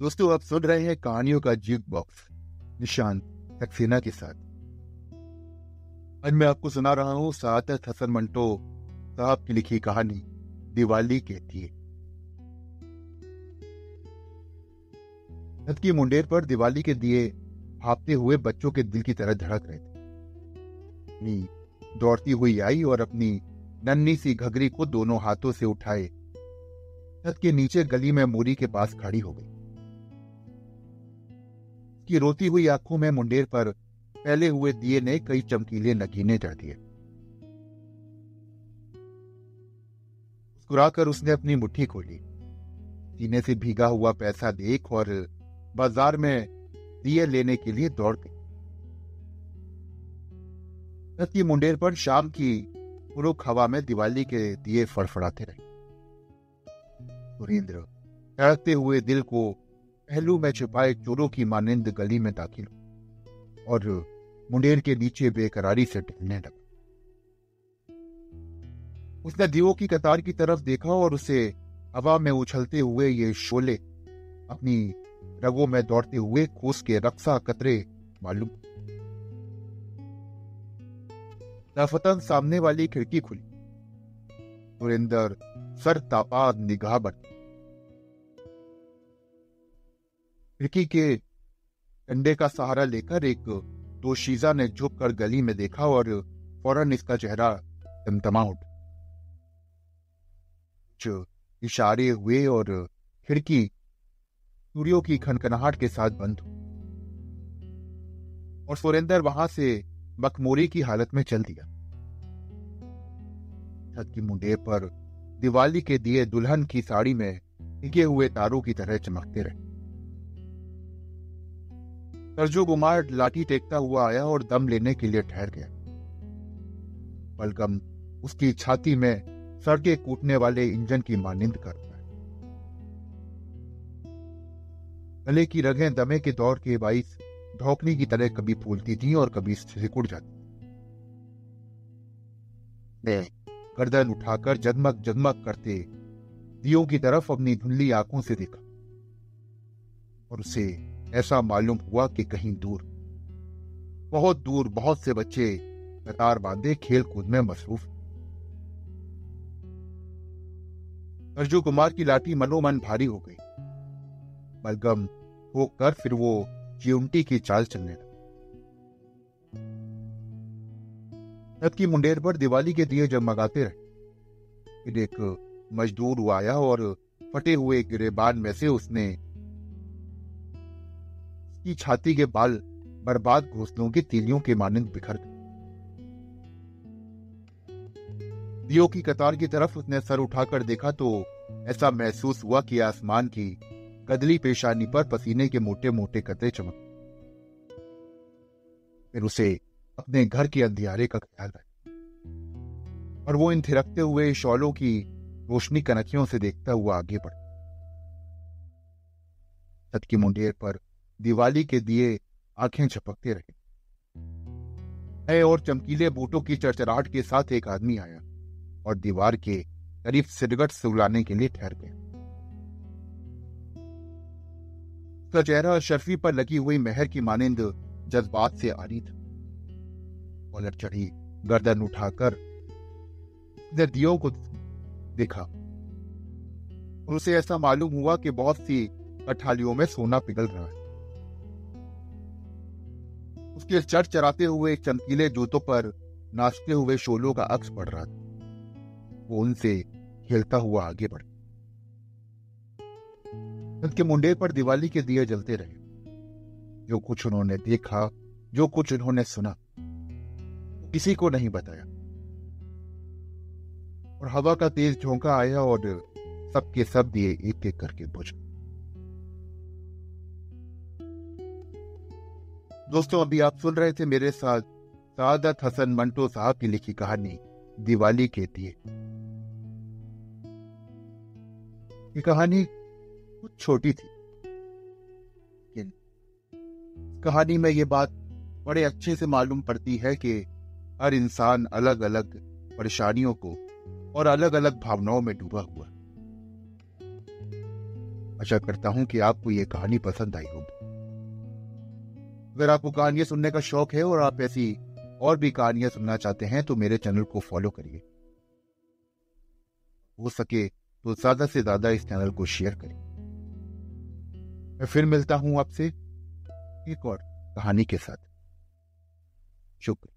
दोस्तों, आप सुन रहे हैं कहानियों का जीव बॉक्स निशांत सक्सेना के साथ। आज मैं आपको सुना रहा हूँ सादत हसन मंटो साहब की लिखी कहानी, दिवाली कहती है। की मुंडेर पर दिवाली के दिए भापते हुए बच्चों के दिल की तरह धड़क रहे थे। दौड़ती हुई आई और अपनी नन्ही सी घगरी को दोनों हाथों से उठाए। छत के नीचे गली में मूरी के पास खड़ी हो गई। की रोती हुई आँखों में मुंडेर पर फैले हुए दिए ने कई चमकीले नगीने चढ़ दिए। मुस्कुराकर उसने अपनी मुट्ठी खोली। सीने से भीगा हुआ पैसा देख और बाज़ार में दिए लेने के लिए दौड़ गई की मुंडेर पर शाम की पुरुख हवा में दिवाली के दिए फड़फड़ाते रहे। सुरेंद्र तड़कते हुए दिल को पहलू में छिपाए चोरों की मानिंद गली में दाखिल और मुंडेर के नीचे बेकरारी से टहलने लगा। उसने दीवों की कतार की तरफ़ देखा और उसे हवा में उछलते हुए ये शोले अपनी रगों में दौड़ते हुए खोस के रक्षा कतरे मालूम। नफतन सामने वाली खिड़की खुली। सुरेंद्र सर तापा निगाह बन। खिड़की के डंडे का सहारा लेकर एक दोशीजा ने झुक कर गली में देखा और फ़ौरन इसका चेहरा तमतमा उठ इशारे हुए और खिड़की सूर्यों की खनखनाहट के साथ बंद हुई। और सुरेंद्र वहाँ से मखमोरी की हालत में चल दिया। छत की मुंडे पर दिवाली के दिए दुल्हन की साड़ी में टिके हुए तारों की तरह चमकते रहे। सरजू कुमार लाठी टेकता हुआ आया और दम लेने के लिए ठहर गया। बलगम, उसकी छाती में सड़के कूटने वाले इंजन की मानिंद करता है। गले की रगें दमे के दौर के बाईस, ढोकनी की तरह कभी फूलती थी और कभी सिकुड़ जाती गर्दन उठाकर जगमग जगमग करते दियो की तरफ़ अपनी धुंधली आँखों से देखा और उसे ऐसा मालूम हुआ कि कहीं दूर। बहुत दूर, बहुत से बच्चे कतार बांधे खेल कूद में मसरूफ। अर्जु कुमार की लाठी मनोमन भारी हो गई। बलगम होकर फिर वो चिउंटी की चाल चलने लगा। छत की मुंडेर पर दिवाली के दिए जगमगाते रहे। फिर एक मजदूर आया और फटे हुए गिरेबान में से उसने की छाती के बाल बर्बाद घोसलों की तीलियों के मानंद बिखर गए। दियो की कतार की तरफ़ उसने सर उठाकर देखा तो ऐसा महसूस हुआ कि आसमान की कदली पेशानी पर पसीने के मोटे मोटे कतरे चमक फिर उसे अपने घर के अंधियारे का ख्याल आया और वो इन थिरकते हुए शॉलों की रोशनी कनखियों से देखता हुआ आगे बढ़ा। छत की मुंडेर पर दिवाली के दिए आँखें झपकते रहे। नए और चमकीले बूटों की चरचराहट के साथ एक आदमी आया और दीवार के करीब सिरगट सुलाने के लिए ठहर गया। उसका चेहरा शर्फी पर लगी हुई मेहर की मानिंद जज्बात से आरी था। कॉलर चढ़ी, गर्दन उठाकर दियो को देखा। उसे ऐसा मालूम हुआ कि बहुत सी कठालियों में सोना पिघल रहा है। उसके चढ़ चराते हुए चमकीले जूतों पर नाचते हुए शोलों का अक्स पड़ रहा था। वो उनसे खेलता हुआ आगे बढ़ उनके मुंडे पर दिवाली के दिए जलते रहे। जो कुछ उन्होंने देखा, जो कुछ उन्होंने सुना किसी को नहीं बताया। और हवा का तेज झोंका आया और सबके सब दिए एक एक करके बुझ। दोस्तों, अभी आप सुन रहे थे मेरे साथ सादत हसन मंटो साहब की लिखी कहानी, दिवाली के दिए। ये कहानी कुछ छोटी थी। कहानी में ये बात बड़े अच्छे से मालूम पड़ती है कि हर इंसान अलग अलग परेशानियों को और अलग अलग भावनाओं में डूबा हुआ आशा करता हूँ कि आपको यह कहानी पसंद आई होगी। अगर आपको कहानियाँ सुनने का शौक है और आप ऐसी और भी कहानियाँ सुनना चाहते हैं तो मेरे चैनल को फॉलो करिए। हो सके तो ज़्यादा से ज़्यादा इस चैनल को शेयर करें। मैं फिर मिलता हूँ आपसे एक और कहानी के साथ। शुक्र